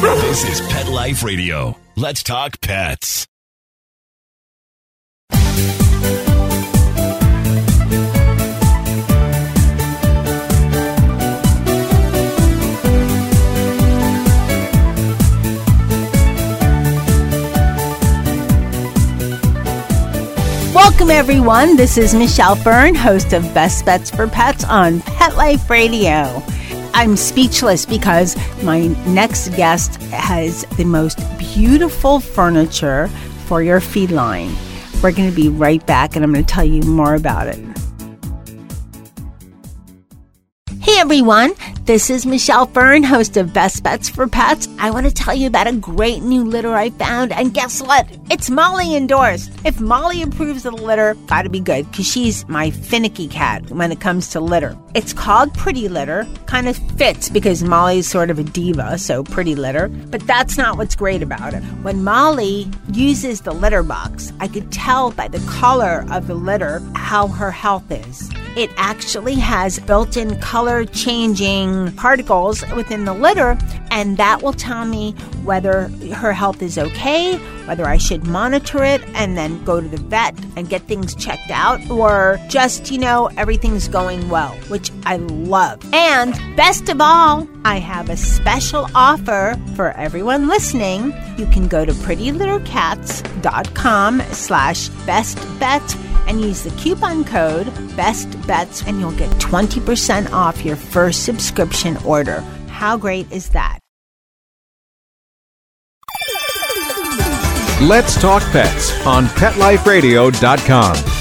This is Pet Life Radio. Let's talk pets. Welcome, everyone. This is Michelle Byrne, host of Best Bets for Pets on Pet Life Radio. I'm speechless because my next guest has the most beautiful furniture for your feline. We're going to be right back and I'm going to tell you more about it. Hey everyone, this is Michelle Fern, host of Best Bets for Pets. I want to tell you about a great new litter I found, and guess what? It's Molly endorsed. If Molly approves of the litter, gotta be good, because she's my finicky cat when it comes to litter. It's called Pretty Litter, kind of fits because Molly's sort of a diva, so Pretty Litter, but that's not what's great about it. When Molly uses the litter box, I could tell by the color of the litter how her health is. It actually has built in color changing particles within the litter, and that will tell me whether her health is okay, whether I should monitor it and then go to the vet and get things checked out, or just, you know, everything's going well, which I love. And best of all, I have a special offer for everyone listening. You can go to prettylittercats.com slash bestbet and use the coupon code BESTBETS and you'll get 20% off your first subscription order. How great is that? Let's Talk Pets on PetLifeRadio.com.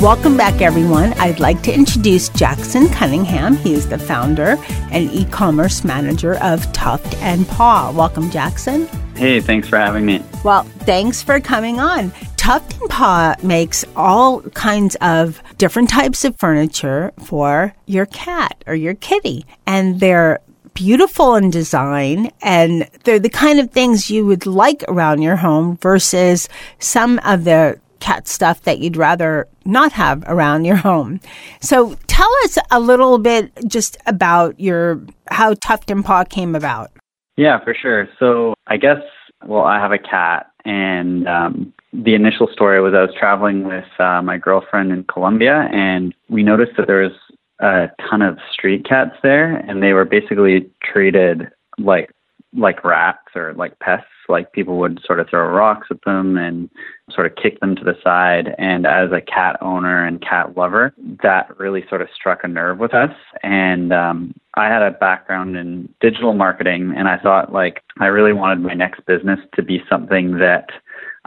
Welcome back, everyone. I'd like to introduce Jackson Cunningham. He is the founder and e commerce manager of Tuft and Paw. Welcome, Jackson. Hey, thanks for having me. Well, thanks for coming on. Tuft and Paw makes all kinds of different types of furniture for your cat or your kitty, and they're beautiful in design and they're the kind of things you would like around your home versus some of the cat stuff that you'd rather not have around your home. So tell us a little bit just about your how Tuft and Paw came about. Yeah, for sure. So I guess well, I have a cat, and um, the initial story was I was traveling with uh, my girlfriend in Colombia, and we noticed that there was a ton of street cats there, and they were basically treated like like rats or like pests. Like people would sort of throw rocks at them and sort of kick them to the side. And as a cat owner and cat lover, that really sort of struck a nerve with us. And um, I had a background in digital marketing, and I thought like I really wanted my next business to be something that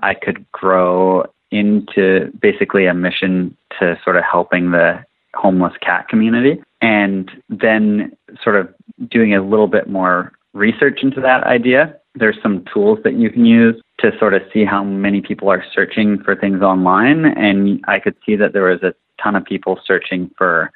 I could grow into basically a mission to sort of helping the homeless cat community. And then sort of doing a little bit more research into that idea. There's some tools that you can use to sort of see how many people are searching for things online. And I could see that there was a ton of people searching for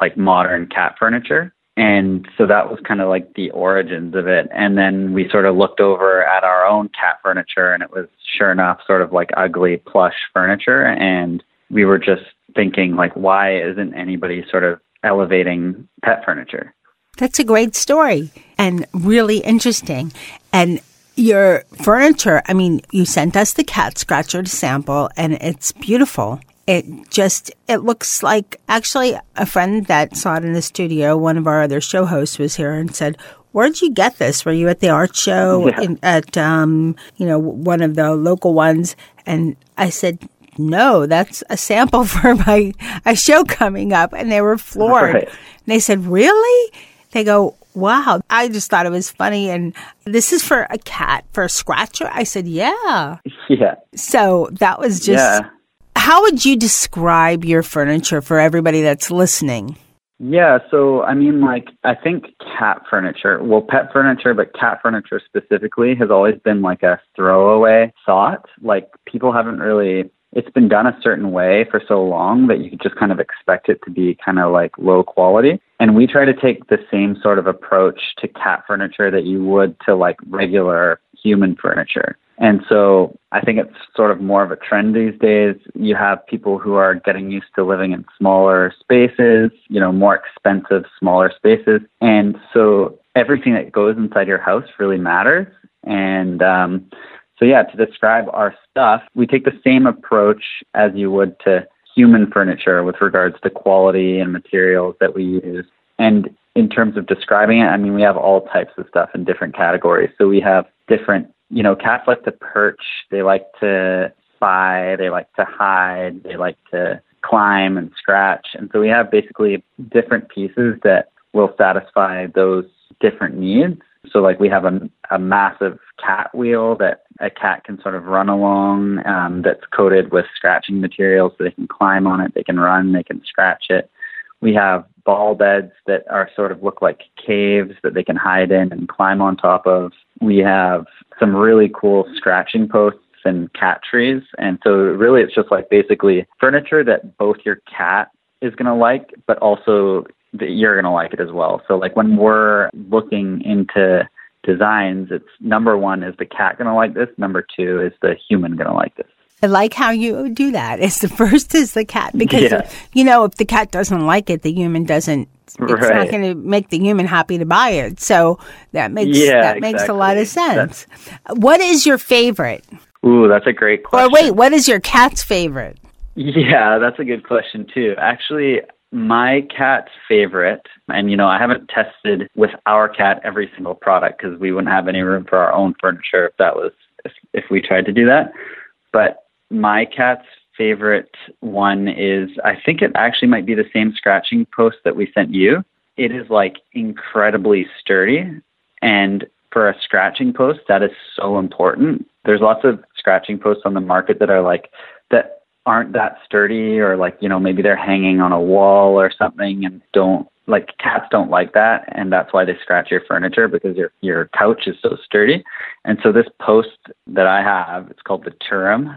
like modern cat furniture. And so that was kind of like the origins of it. And then we sort of looked over at our own cat furniture, and it was sure enough sort of like ugly plush furniture. And we were just thinking, like, why isn't anybody sort of elevating pet furniture? That's a great story and really interesting. And your furniture, I mean, you sent us the cat scratcher to sample and it's beautiful. It just, it looks like actually a friend that saw it in the studio, one of our other show hosts was here and said, Where'd you get this? Were you at the art show Yeah. in, at, um, you know, one of the local ones? And I said, no, that's a sample for my a show coming up. And they were floored. Right. And they said, really? They go, wow. I just thought it was funny. And this is for a cat, for a scratcher? I said, yeah. Yeah. So that was just, Yeah. how would you describe your furniture for everybody that's listening? Yeah, so I mean, like, I think cat furniture, well, pet furniture, but cat furniture specifically has always been like a throwaway thought. Like, people haven't really, it's been done a certain way for so long that you just kind of expect it to be kind of like low quality. And we try to take the same sort of approach to cat furniture that you would to like regular human furniture. And so I think it's sort of more of a trend these days. You have people who are getting used to living in smaller spaces, you know, more expensive, smaller spaces. And so everything that goes inside your house really matters. And um, so, yeah, to describe our stuff, we take the same approach as you would to human furniture with regards to quality and materials that we use. And in terms of describing it, I mean, we have all types of stuff in different categories. So we have different, you know, cats like to perch, they like to spy, they like to hide, they like to climb and scratch. And so we have basically different pieces that will satisfy those different needs. So, like, we have a, a massive cat wheel that a cat can sort of run along um, that's coated with scratching materials so they can climb on it, they can run, they can scratch it. We have ball beds that are sort of look like caves that they can hide in and climb on top of. We have some really cool scratching posts and cat trees. And so really it's just like basically furniture that both your cat is going to like, but also that you're going to like it as well. So like when we're looking into designs, it's number one, is the cat going to like this? Number two, is the human going to like this? I like how you do that. It's the first is the cat because Yeah. you know if the cat doesn't like it, the human doesn't. It's not going to make the human happy to buy it. So that makes Yeah, that makes a lot of exactly. sense. What is your favorite? Ooh, that's a great question. Or wait, what is your cat's favorite? Yeah, that's a good question too. Actually, my cat's favorite, and you know, I haven't tested with our cat every single product because we wouldn't have any room for our own furniture if that was if, if we tried to do that. But my cat's favorite one is I think it actually might be the same scratching post that we sent you. It is like incredibly sturdy and for a scratching post that is so important. There's lots of scratching posts on the market that are like that aren't that sturdy or like, you know, maybe they're hanging on a wall or something and don't like cats don't like that and that's why they scratch your furniture because your your couch is so sturdy. And so this post that I have, it's called the Turris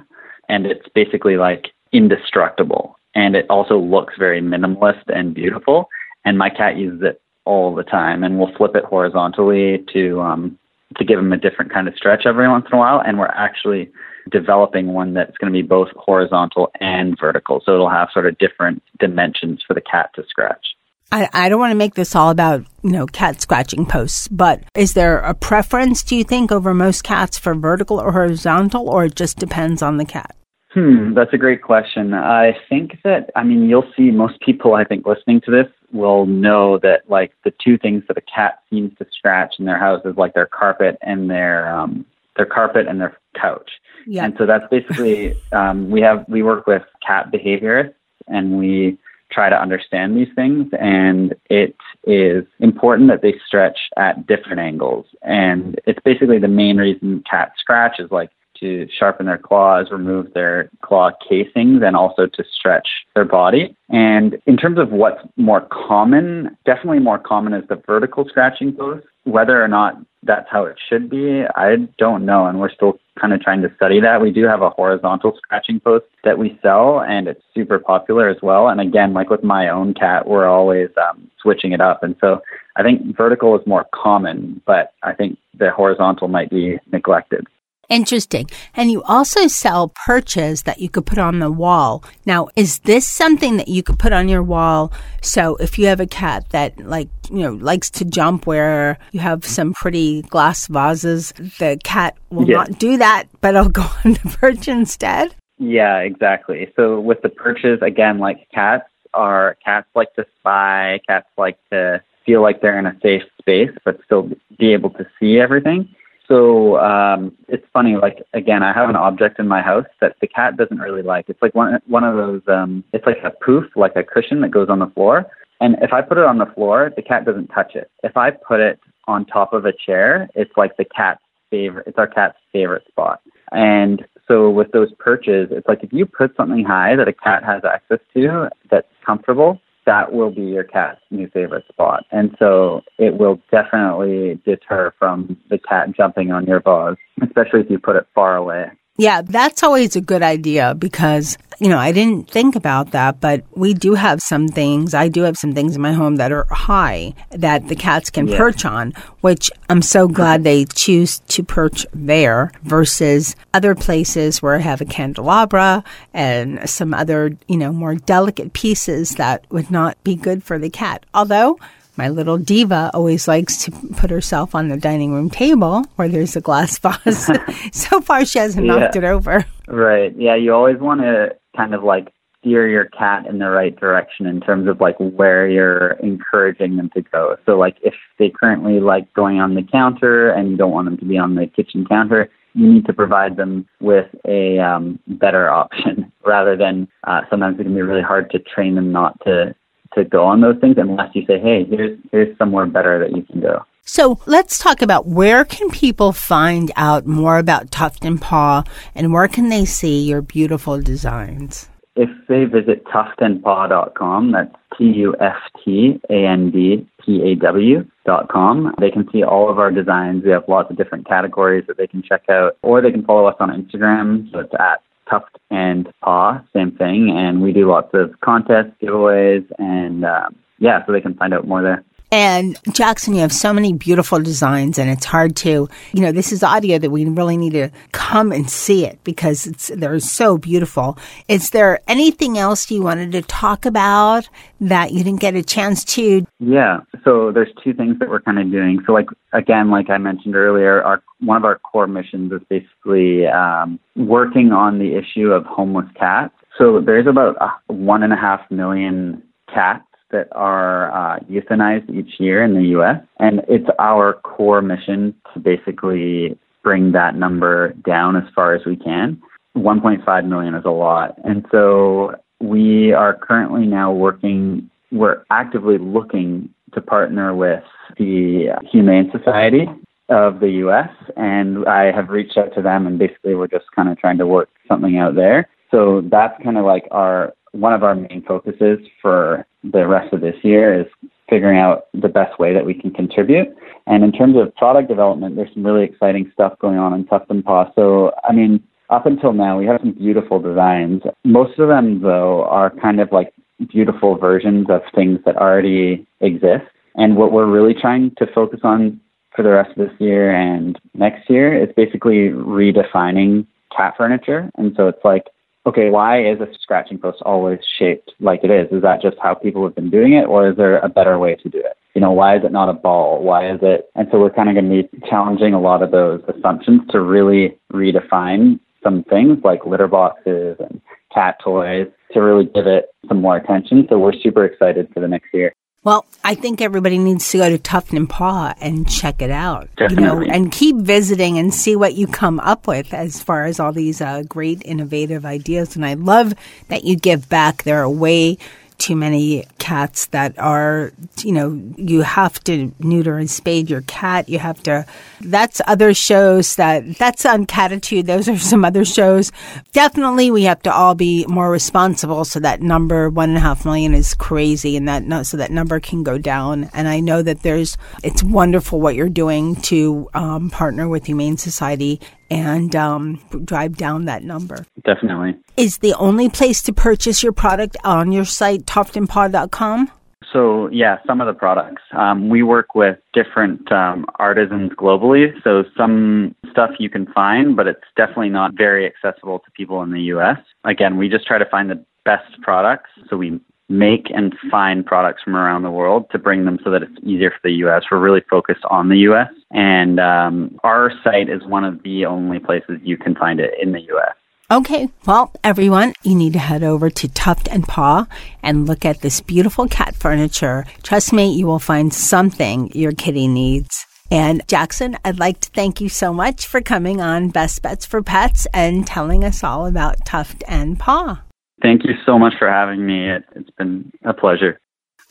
and it's basically like indestructible. And it also looks very minimalist and beautiful. And my cat uses it all the time and we'll flip it horizontally to um to give him a different kind of stretch every once in a while. And we're actually developing one that's going to be both horizontal and vertical so it'll have sort of different dimensions for the cat to scratch I, I don't want to make this all about you know cat scratching posts, but is there a preference? Do you think over most cats for vertical or horizontal, or it just depends on the cat? Hmm, that's a great question. I think that I mean you'll see most people I think listening to this will know that like the two things that a cat seems to scratch in their house is like their carpet and their um their carpet and their couch. Yeah. And so that's basically um, we have we work with cat behaviorists and we try to understand these things and it is important that they stretch at different angles and it's basically the main reason cats scratch is like to sharpen their claws, remove their claw casings, and also to stretch their body. And in terms of what's more common, definitely more common is the vertical scratching post. Whether or not that's how it should be, I don't know, and we're still kind of trying to study that. We do have a horizontal scratching post that we sell, and it's super popular as well. And again, like with my own cat, we're always um, switching it up. And so I think vertical is more common, but I think the horizontal might be neglected. Interesting. And you also sell perches that you could put on the wall. Now, is this something that you could put on your wall? So if you have a cat that like, you know, likes to jump where you have some pretty glass vases, the cat will Yeah. not do that, but it'll go on the perch instead. Yeah, exactly. So with the perches, again, like cats are cats like to spy, cats like to feel like they're in a safe space, but still be able to see everything. So um, it's funny. Like again, I have an object in my house that the cat doesn't really like. It's like one one of those. Um, it's like a poof, like a cushion that goes on the floor. And if I put it on the floor, the cat doesn't touch it. If I put it on top of a chair, it's like the cat's favorite. It's our cat's favorite spot. And so with those perches, it's like if you put something high that a cat has access to that's comfortable, that will be your cat's new favorite spot. And so it will definitely deter from the cat jumping on your vase, especially if you put it far away. Yeah, that's always a good idea because you know, I didn't think about that, but we do have some things. I do have some things in my home that are high that the cats can Yeah. perch on, which I'm so glad they choose to perch there versus other places where I have a candelabra and some other, you know, more delicate pieces that would not be good for the cat. Although my little diva always likes to put herself on the dining room table where there's a glass vase. so far, she hasn't knocked it over. Right. Yeah, you always want to kind of like steer your cat in the right direction in terms of like where you're encouraging them to go. So like if they currently like going on the counter and you don't want them to be on the kitchen counter, you need to provide them with a um, better option rather than uh, sometimes it can be really hard to train them not to to go on those things unless you say, hey, here's here's somewhere better that you can go. So let's talk about where can people find out more about Tuft and Paw and where can they see your beautiful designs? if they visit tuftandpaw.com, that's T-U-F-T-A-N-D-P-A-W dot com, they can see all of our designs. We have lots of different categories that they can check out, or they can follow us on Instagram. So it's at Tuft and Paw, same thing. And we do lots of contests, giveaways, and um, yeah, so they can find out more there. And Jackson, you have so many beautiful designs, and it's hard to, you know, this is audio that we really need to come and see it because it's they're so beautiful. Is there anything else you wanted to talk about that you didn't get a chance to? Yeah. So there's two things that we're kind of doing. So like again, like I mentioned earlier, our one of our core missions is basically um, working on the issue of homeless cats. So there's about uh, one and a half million cats that are uh, euthanized each year in the U.S. And it's our core mission to basically bring that number down as far as we can. 1.5 million is a lot. And so we are currently now working, we're actively looking to partner with the Humane Society of the US and I have reached out to them and basically we're just kind of trying to work something out there. So that's kind of like our one of our main focuses for the rest of this year is figuring out the best way that we can contribute. And in terms of product development, there's some really exciting stuff going on in Tuft and Paw. So I mean, up until now, we have some beautiful designs. Most of them, though, are kind of like beautiful versions of things that already exist. And what we're really trying to focus on for the rest of this year and next year is basically redefining cat furniture. And so it's like, okay, why is a scratching post always shaped like it is? Is that just how people have been doing it, or is there a better way to do it? You know, why is it not a ball? Why is it? And so we're kind of going to be challenging a lot of those assumptions to really redefine some things like litter boxes and cat toys to really give it some more attention. So we're super excited for the next year. Well, I think everybody needs to go to Tuft and Paw and check it out. You know, and keep visiting and see what you come up with as far as all these uh, great innovative ideas. And I love that you give back. There are way too many cats that are, you know, you have to neuter and spade your cat. You have to, that's other shows that, that's on Catitude. Those are some other shows. Definitely we have to all be more responsible so that number one and a half million is crazy and that, so that number can go down. And I know that there's, it's wonderful what you're doing to um, partner with Humane Society and um, drive down that number Definitely. is the only place to purchase your product on your site, tuftandpaw.com? So yeah, some of the products. Um, we work with different um, artisans globally. So some stuff you can find, but it's definitely not very accessible to people in the U.S. Again, we just try to find the best products. So we make and find products from around the world to bring them so that it's easier for the U.S. We're really focused on the U.S. and um, our site is one of the only places you can find it in the U.S. Okay, well, everyone, you need to head over to Tuft and Paw and look at this beautiful cat furniture. Trust me, you will find something your kitty needs. And Jackson, I'd like to thank you so much for coming on Best Bets for Pets and telling us all about Tuft and Paw. Thank you so much for having me. It, it's been a pleasure.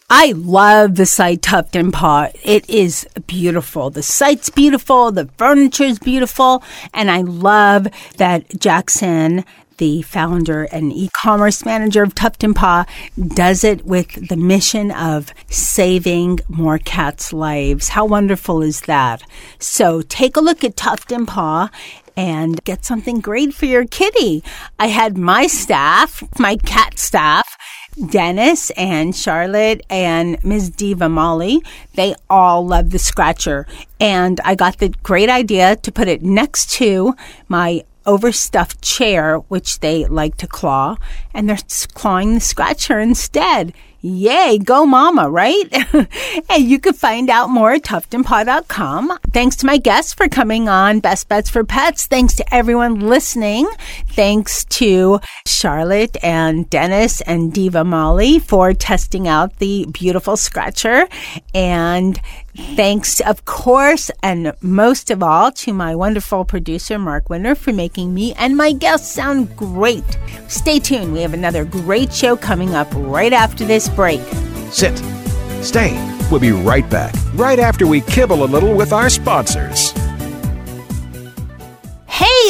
I love the site Tuft and Paw. It is beautiful. The site's beautiful. The furniture is beautiful. And I love that Jackson, the founder and e-commerce manager of Tuft and Paw, does it with the mission of saving more cats' lives. How wonderful is that? So take a look at Tuft and Paw and get something great for your kitty. I had my staff, my cat staff, Dennis and Charlotte and Ms. Diva Molly, they all love the scratcher. And I got the great idea to put it next to my overstuffed chair, which they like to claw, and they're clawing the scratcher instead. Yay, go mama, right? and you can find out more at tuftandpaw.com. Thanks to my guests for coming on Best Bets for Pets. Thanks to everyone listening. Thanks to Charlotte and Dennis and Diva Molly for testing out the beautiful scratcher. And Thanks, of course, and most of all, to my wonderful producer, Mark Winter, for making me and my guests sound great. Stay tuned. We have another great show coming up right after this break. Sit. Stay. We'll be right back, right after we kibble a little with our sponsors.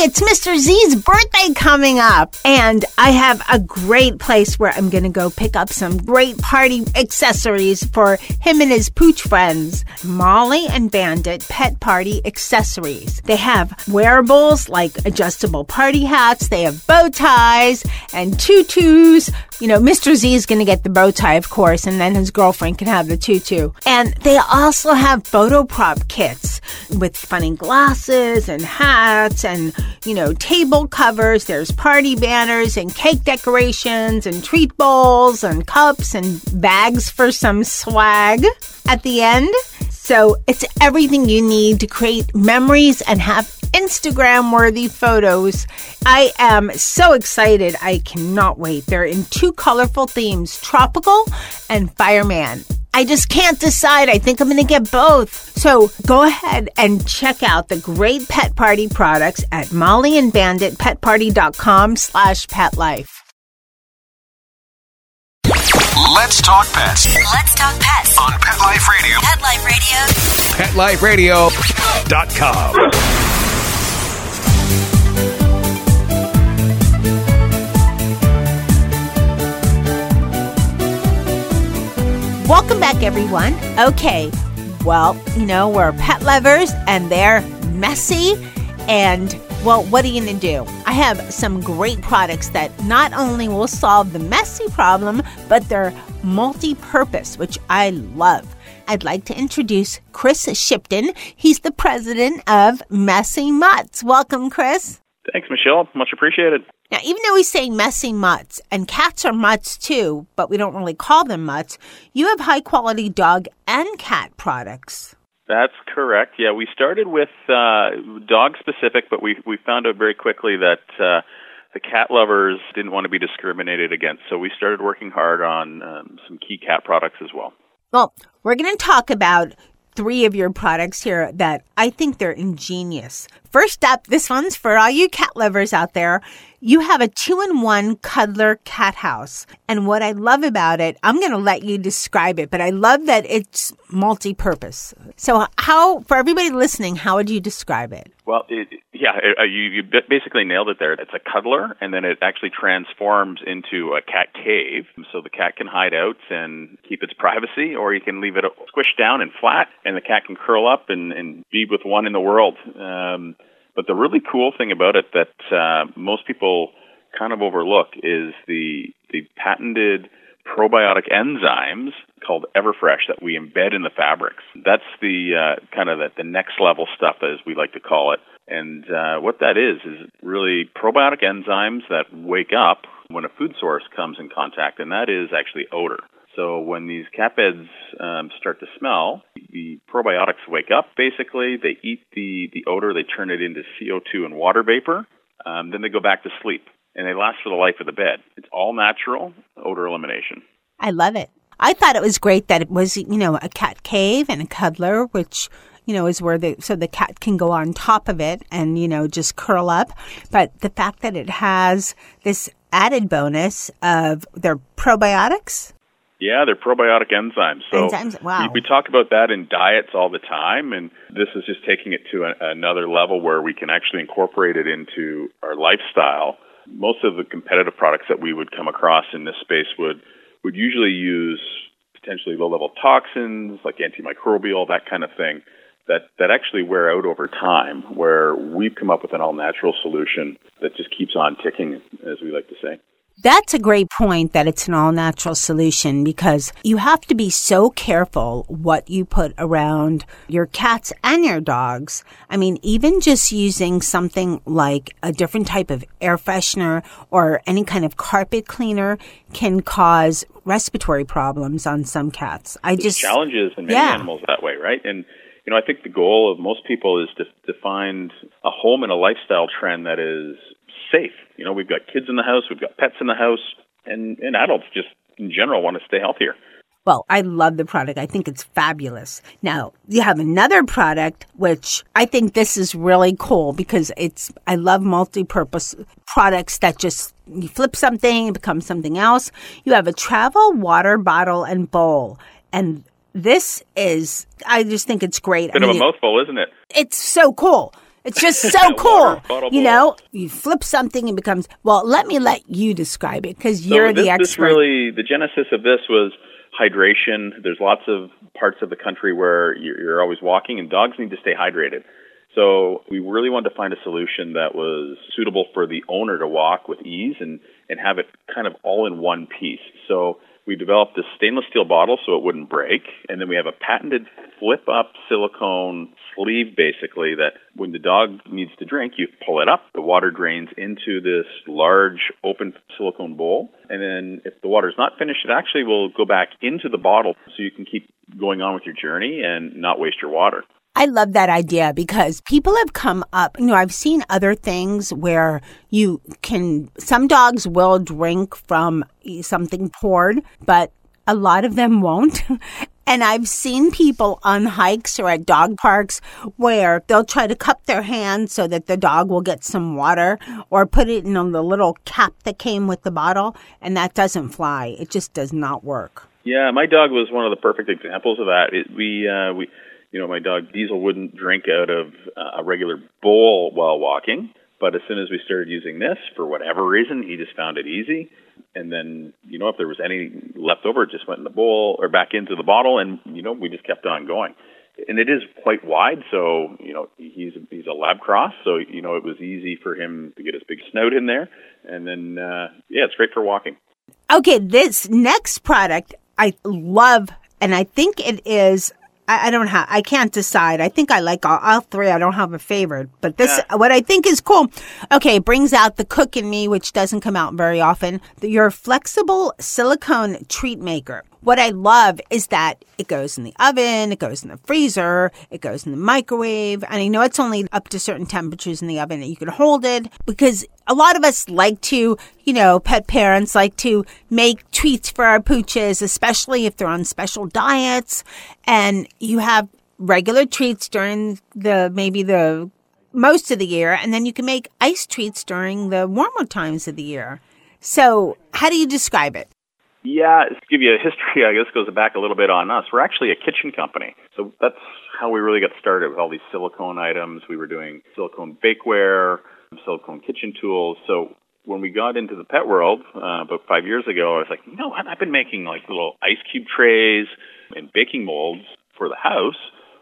It's Mr. Z's birthday coming up. And I have a great place where I'm going to go pick up some great party accessories for him and his pooch friends. Molly and Bandit Pet Party Accessories. They have wearables like adjustable party hats, they have bow ties and tutus. You know, Mr. Z is going to get the bow tie, of course, and then his girlfriend can have the tutu. And they also have photo prop kits with funny glasses and hats and, you know, table covers. There's party banners and cake decorations and treat bowls and cups and bags for some swag at the end. So it's everything you need to create memories and have Instagram worthy photos. I am so excited. I cannot wait. They're in two colorful themes tropical and fireman. I just can't decide. I think I'm going to get both. So go ahead and check out the great pet party products at mollyandbanditpetparty.com slash petlife. Let's talk pets Let's talk pets. on Pet Life Radio. Pet Life Radio. PetLifeRadio.com. Welcome back, everyone. Okay, well, you know, we're pet lovers and they're messy. And, well, what are you going to do? I have some great products that not only will solve the messy problem, but they're multi purpose, which I love. I'd like to introduce Chris Shipton. He's the president of Messy Mutts. Welcome, Chris. Thanks, Michelle. Much appreciated. Now, even though we say messy mutts, and cats are mutts too, but we don't really call them mutts, you have high quality dog and cat products. That's correct. Yeah, we started with uh, dog specific, but we we found out very quickly that uh, the cat lovers didn't want to be discriminated against. So we started working hard on um, some key cat products as well. Well, we're going to talk about three of your products here that I think they're ingenious. First up, this one's for all you cat lovers out there. You have a two in one cuddler cat house. And what I love about it, I'm going to let you describe it, but I love that it's multi purpose. So, how, for everybody listening, how would you describe it? Well, it, yeah, it, uh, you you basically nailed it there. It's a cuddler, and then it actually transforms into a cat cave, so the cat can hide out and keep its privacy, or you can leave it squished down and flat, and the cat can curl up and, and be with one in the world. Um, but the really cool thing about it that uh, most people kind of overlook is the the patented probiotic enzymes called Everfresh that we embed in the fabrics. That's the uh, kind of the, the next level stuff, as we like to call it. And uh, what that is is really probiotic enzymes that wake up when a food source comes in contact, and that is actually odor. So when these cat beds um, start to smell, the probiotics wake up. Basically, they eat the the odor, they turn it into CO2 and water vapor. Um, then they go back to sleep, and they last for the life of the bed. It's all natural odor elimination. I love it. I thought it was great that it was, you know, a cat cave and a cuddler, which, you know, is where the, so the cat can go on top of it and, you know, just curl up. But the fact that it has this added bonus of their probiotics. Yeah, they're probiotic enzymes. So Enzymes, wow. we, we talk about that in diets all the time, and this is just taking it to a, another level where we can actually incorporate it into our lifestyle. Most of the competitive products that we would come across in this space would would usually use potentially low level toxins like antimicrobial, that kind of thing. that, that actually wear out over time, where we've come up with an all natural solution that just keeps on ticking, as we like to say. That's a great point that it's an all natural solution because you have to be so careful what you put around your cats and your dogs. I mean, even just using something like a different type of air freshener or any kind of carpet cleaner can cause respiratory problems on some cats. I There's just challenges in many yeah. animals that way, right? And you know, I think the goal of most people is to, to find a home and a lifestyle trend that is safe. You know, we've got kids in the house, we've got pets in the house, and, and adults just in general want to stay healthier. Well, I love the product. I think it's fabulous. Now, you have another product, which I think this is really cool because it's, I love multi purpose products that just, you flip something, it becomes something else. You have a travel water bottle and bowl. And this is, I just think it's great. Bit I of a mouthful, isn't it? it's so cool. It's just so cool. You know, you flip something and becomes, well, let me let you describe it because you're so this, the expert. This really, the genesis of this was hydration. There's lots of parts of the country where you're, you're always walking, and dogs need to stay hydrated. So we really wanted to find a solution that was suitable for the owner to walk with ease and, and have it kind of all in one piece. So we developed this stainless steel bottle so it wouldn't break, and then we have a patented flip up silicone sleeve basically that when the dog needs to drink, you pull it up, the water drains into this large open silicone bowl, and then if the water's not finished, it actually will go back into the bottle so you can keep going on with your journey and not waste your water. I love that idea because people have come up, you know, I've seen other things where you can, some dogs will drink from something poured, but a lot of them won't. And I've seen people on hikes or at dog parks where they'll try to cup their hand so that the dog will get some water or put it in on the little cap that came with the bottle, and that doesn't fly. It just does not work. Yeah, my dog was one of the perfect examples of that. It, we uh, we you know my dog Diesel wouldn't drink out of uh, a regular bowl while walking, but as soon as we started using this for whatever reason, he just found it easy. And then you know if there was any left over, it just went in the bowl or back into the bottle, and you know we just kept on going. And it is quite wide, so you know he's he's a lab cross, so you know it was easy for him to get his big snout in there, and then uh, yeah, it's great for walking. Okay, this next product I love, and I think it is. I, I don't have. I can't decide. I think I like all, all three. I don't have a favorite, but this, what I think is cool. Okay, it brings out the cook in me, which doesn't come out very often. Your flexible silicone treat maker. What I love is that it goes in the oven, it goes in the freezer, it goes in the microwave, and I know it's only up to certain temperatures in the oven that you can hold it because a lot of us like to, you know, pet parents like to make treats for our pooches, especially if they're on special diets and you have regular treats during the maybe the most of the year and then you can make ice treats during the warmer times of the year. So, how do you describe it? Yeah, to give you a history, I guess goes back a little bit on us. We're actually a kitchen company. So that's how we really got started with all these silicone items. We were doing silicone bakeware, silicone kitchen tools. So when we got into the pet world uh, about five years ago, I was like, you know what? I've been making like little ice cube trays and baking molds for the house.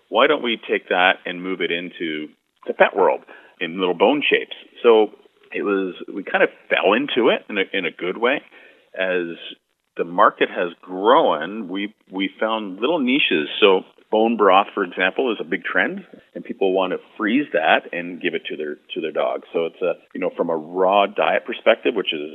Why don't we take that and move it into the pet world in little bone shapes? So it was we kind of fell into it in a, in a good way as the market has grown, we we found little niches. So bone broth, for example, is a big trend, and people want to freeze that and give it to their to their dog. So it's a you know from a raw diet perspective, which is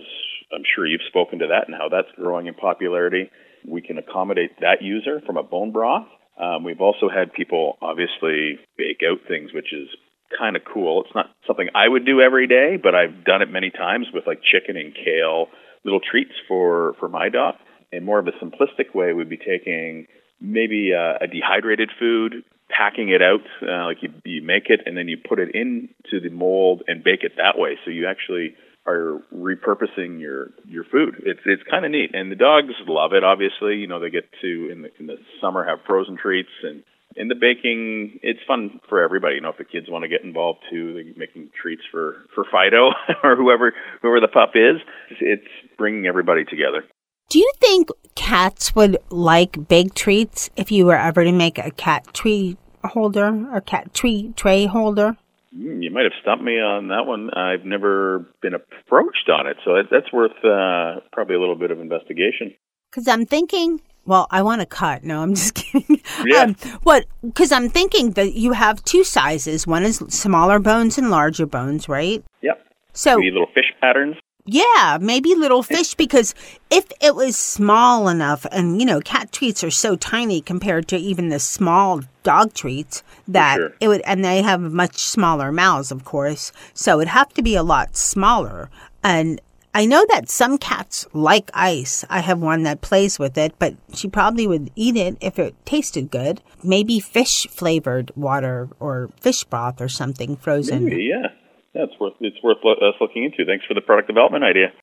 I'm sure you've spoken to that and how that's growing in popularity. We can accommodate that user from a bone broth. Um, we've also had people obviously bake out things, which is kind of cool. It's not something I would do every day, but I've done it many times with like chicken and kale little treats for for my dog. And more of a simplistic way would be taking maybe a, a dehydrated food, packing it out uh, like you you make it, and then you put it into the mold and bake it that way. So you actually are repurposing your your food. It's it's kind of neat, and the dogs love it. Obviously, you know they get to in the in the summer have frozen treats and in the baking, it's fun for everybody. You know, if the kids want to get involved too, they're making treats for for Fido or whoever whoever the pup is. It's bringing everybody together. Do you think cats would like baked treats if you were ever to make a cat treat holder, a cat treat tray holder? Mm, you might have stumped me on that one. I've never been approached on it, so that's worth uh, probably a little bit of investigation. Because I'm thinking, well, I want to cut. No, I'm just kidding. Yeah. Um, what? Because I'm thinking that you have two sizes. One is smaller bones and larger bones, right? Yep. So Maybe little fish patterns. Yeah, maybe little fish because if it was small enough, and you know, cat treats are so tiny compared to even the small dog treats that sure. it would, and they have much smaller mouths, of course, so it'd have to be a lot smaller. And I know that some cats like ice. I have one that plays with it, but she probably would eat it if it tasted good. Maybe fish flavored water or fish broth or something frozen. Maybe, yeah. That's worth it's worth us looking into. Thanks for the product development idea.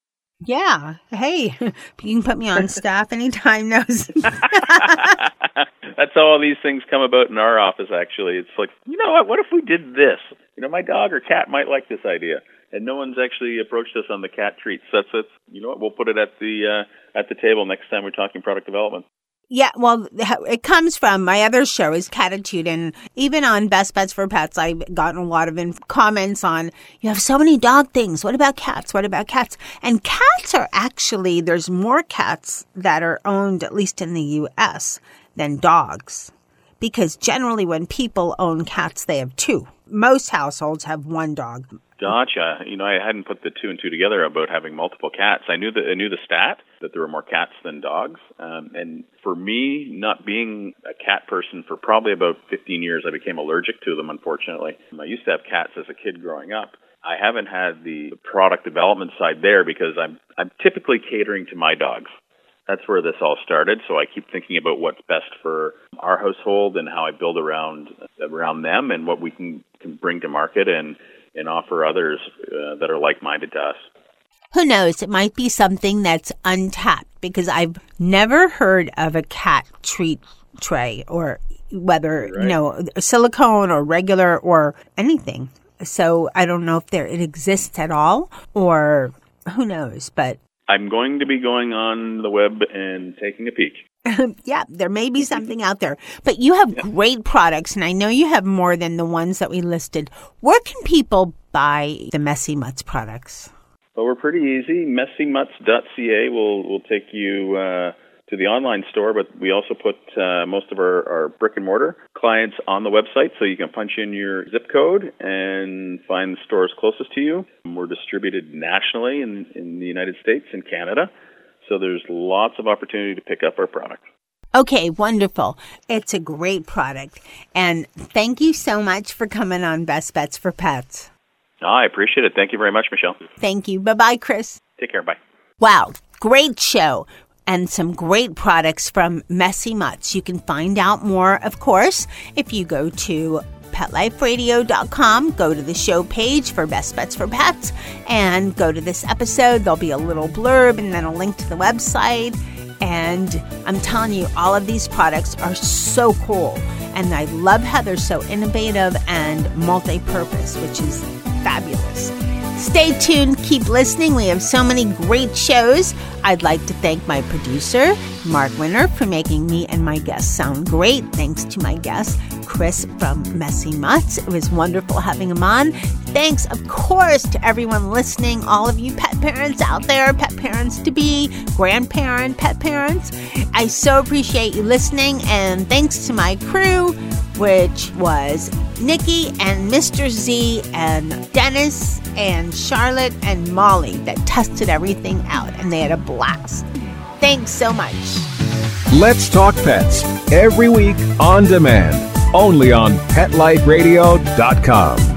Yeah. Hey, you can put me on staff anytime. That's how all these things come about in our office. Actually, it's like you know what? What if we did this? You know, my dog or cat might like this idea, and no one's actually approached us on the cat treats. That's it. You know what? We'll put it at the uh, at the table next time we're talking product development. Yeah, well, it comes from my other show is Catitude, and even on Best Pets for Pets, I've gotten a lot of in- comments on you have so many dog things. What about cats? What about cats? And cats are actually there's more cats that are owned at least in the U.S. than dogs, because generally when people own cats, they have two. Most households have one dog. Gotcha. You know, I hadn't put the two and two together about having multiple cats. I knew the I knew the stat that there were more cats than dogs. Um, and for me, not being a cat person for probably about 15 years, I became allergic to them. Unfortunately, I used to have cats as a kid growing up. I haven't had the product development side there because I'm I'm typically catering to my dogs. That's where this all started. So I keep thinking about what's best for our household and how I build around around them and what we can, can bring to market and and offer others uh, that are like-minded to us. Who knows? It might be something that's untapped because I've never heard of a cat treat tray or whether, Right. you know, silicone or regular or anything. So I don't know if there it exists at all or who knows, but I'm going to be going on the web and taking a peek. yeah, there may be something out there. But you have great products, and I know you have more than the ones that we listed. Where can people buy the Messy Mutts products? Well, we're pretty easy. Messymutts.ca will will take you uh, to the online store, but we also put uh, most of our, our brick and mortar clients on the website, so you can punch in your zip code and find the stores closest to you. We're distributed nationally in, in the United States and Canada, so there's lots of opportunity to pick up our product. Okay, wonderful. It's a great product. And thank you so much for coming on Best Bets for Pets. Ah, I appreciate it. Thank you very much, Michelle. Thank you. Bye bye, Chris. Take care. Bye. Wow, great show and some great products from Messy Mutts. You can find out more, of course, if you go to petliferadio.com, go to the show page for Best Bets for Pets, and go to this episode. There'll be a little blurb and then a link to the website. And I'm telling you, all of these products are so cool. And I love how they're so innovative and multi purpose, which is fabulous. Stay tuned, keep listening. We have so many great shows. I'd like to thank my producer, Mark Winner, for making me and my guests sound great. Thanks to my guest, Chris from Messy Mutts. It was wonderful having him on. Thanks, of course, to everyone listening, all of you pet parents out there, pet parents to be, grandparent, pet parents. I so appreciate you listening, and thanks to my crew, which was Nikki and Mr. Z and Dennis and Charlotte and Molly that tested everything out, and they had a blast. Thanks so much. Let's Talk Pets every week on demand, only on PetLifeRadio.com.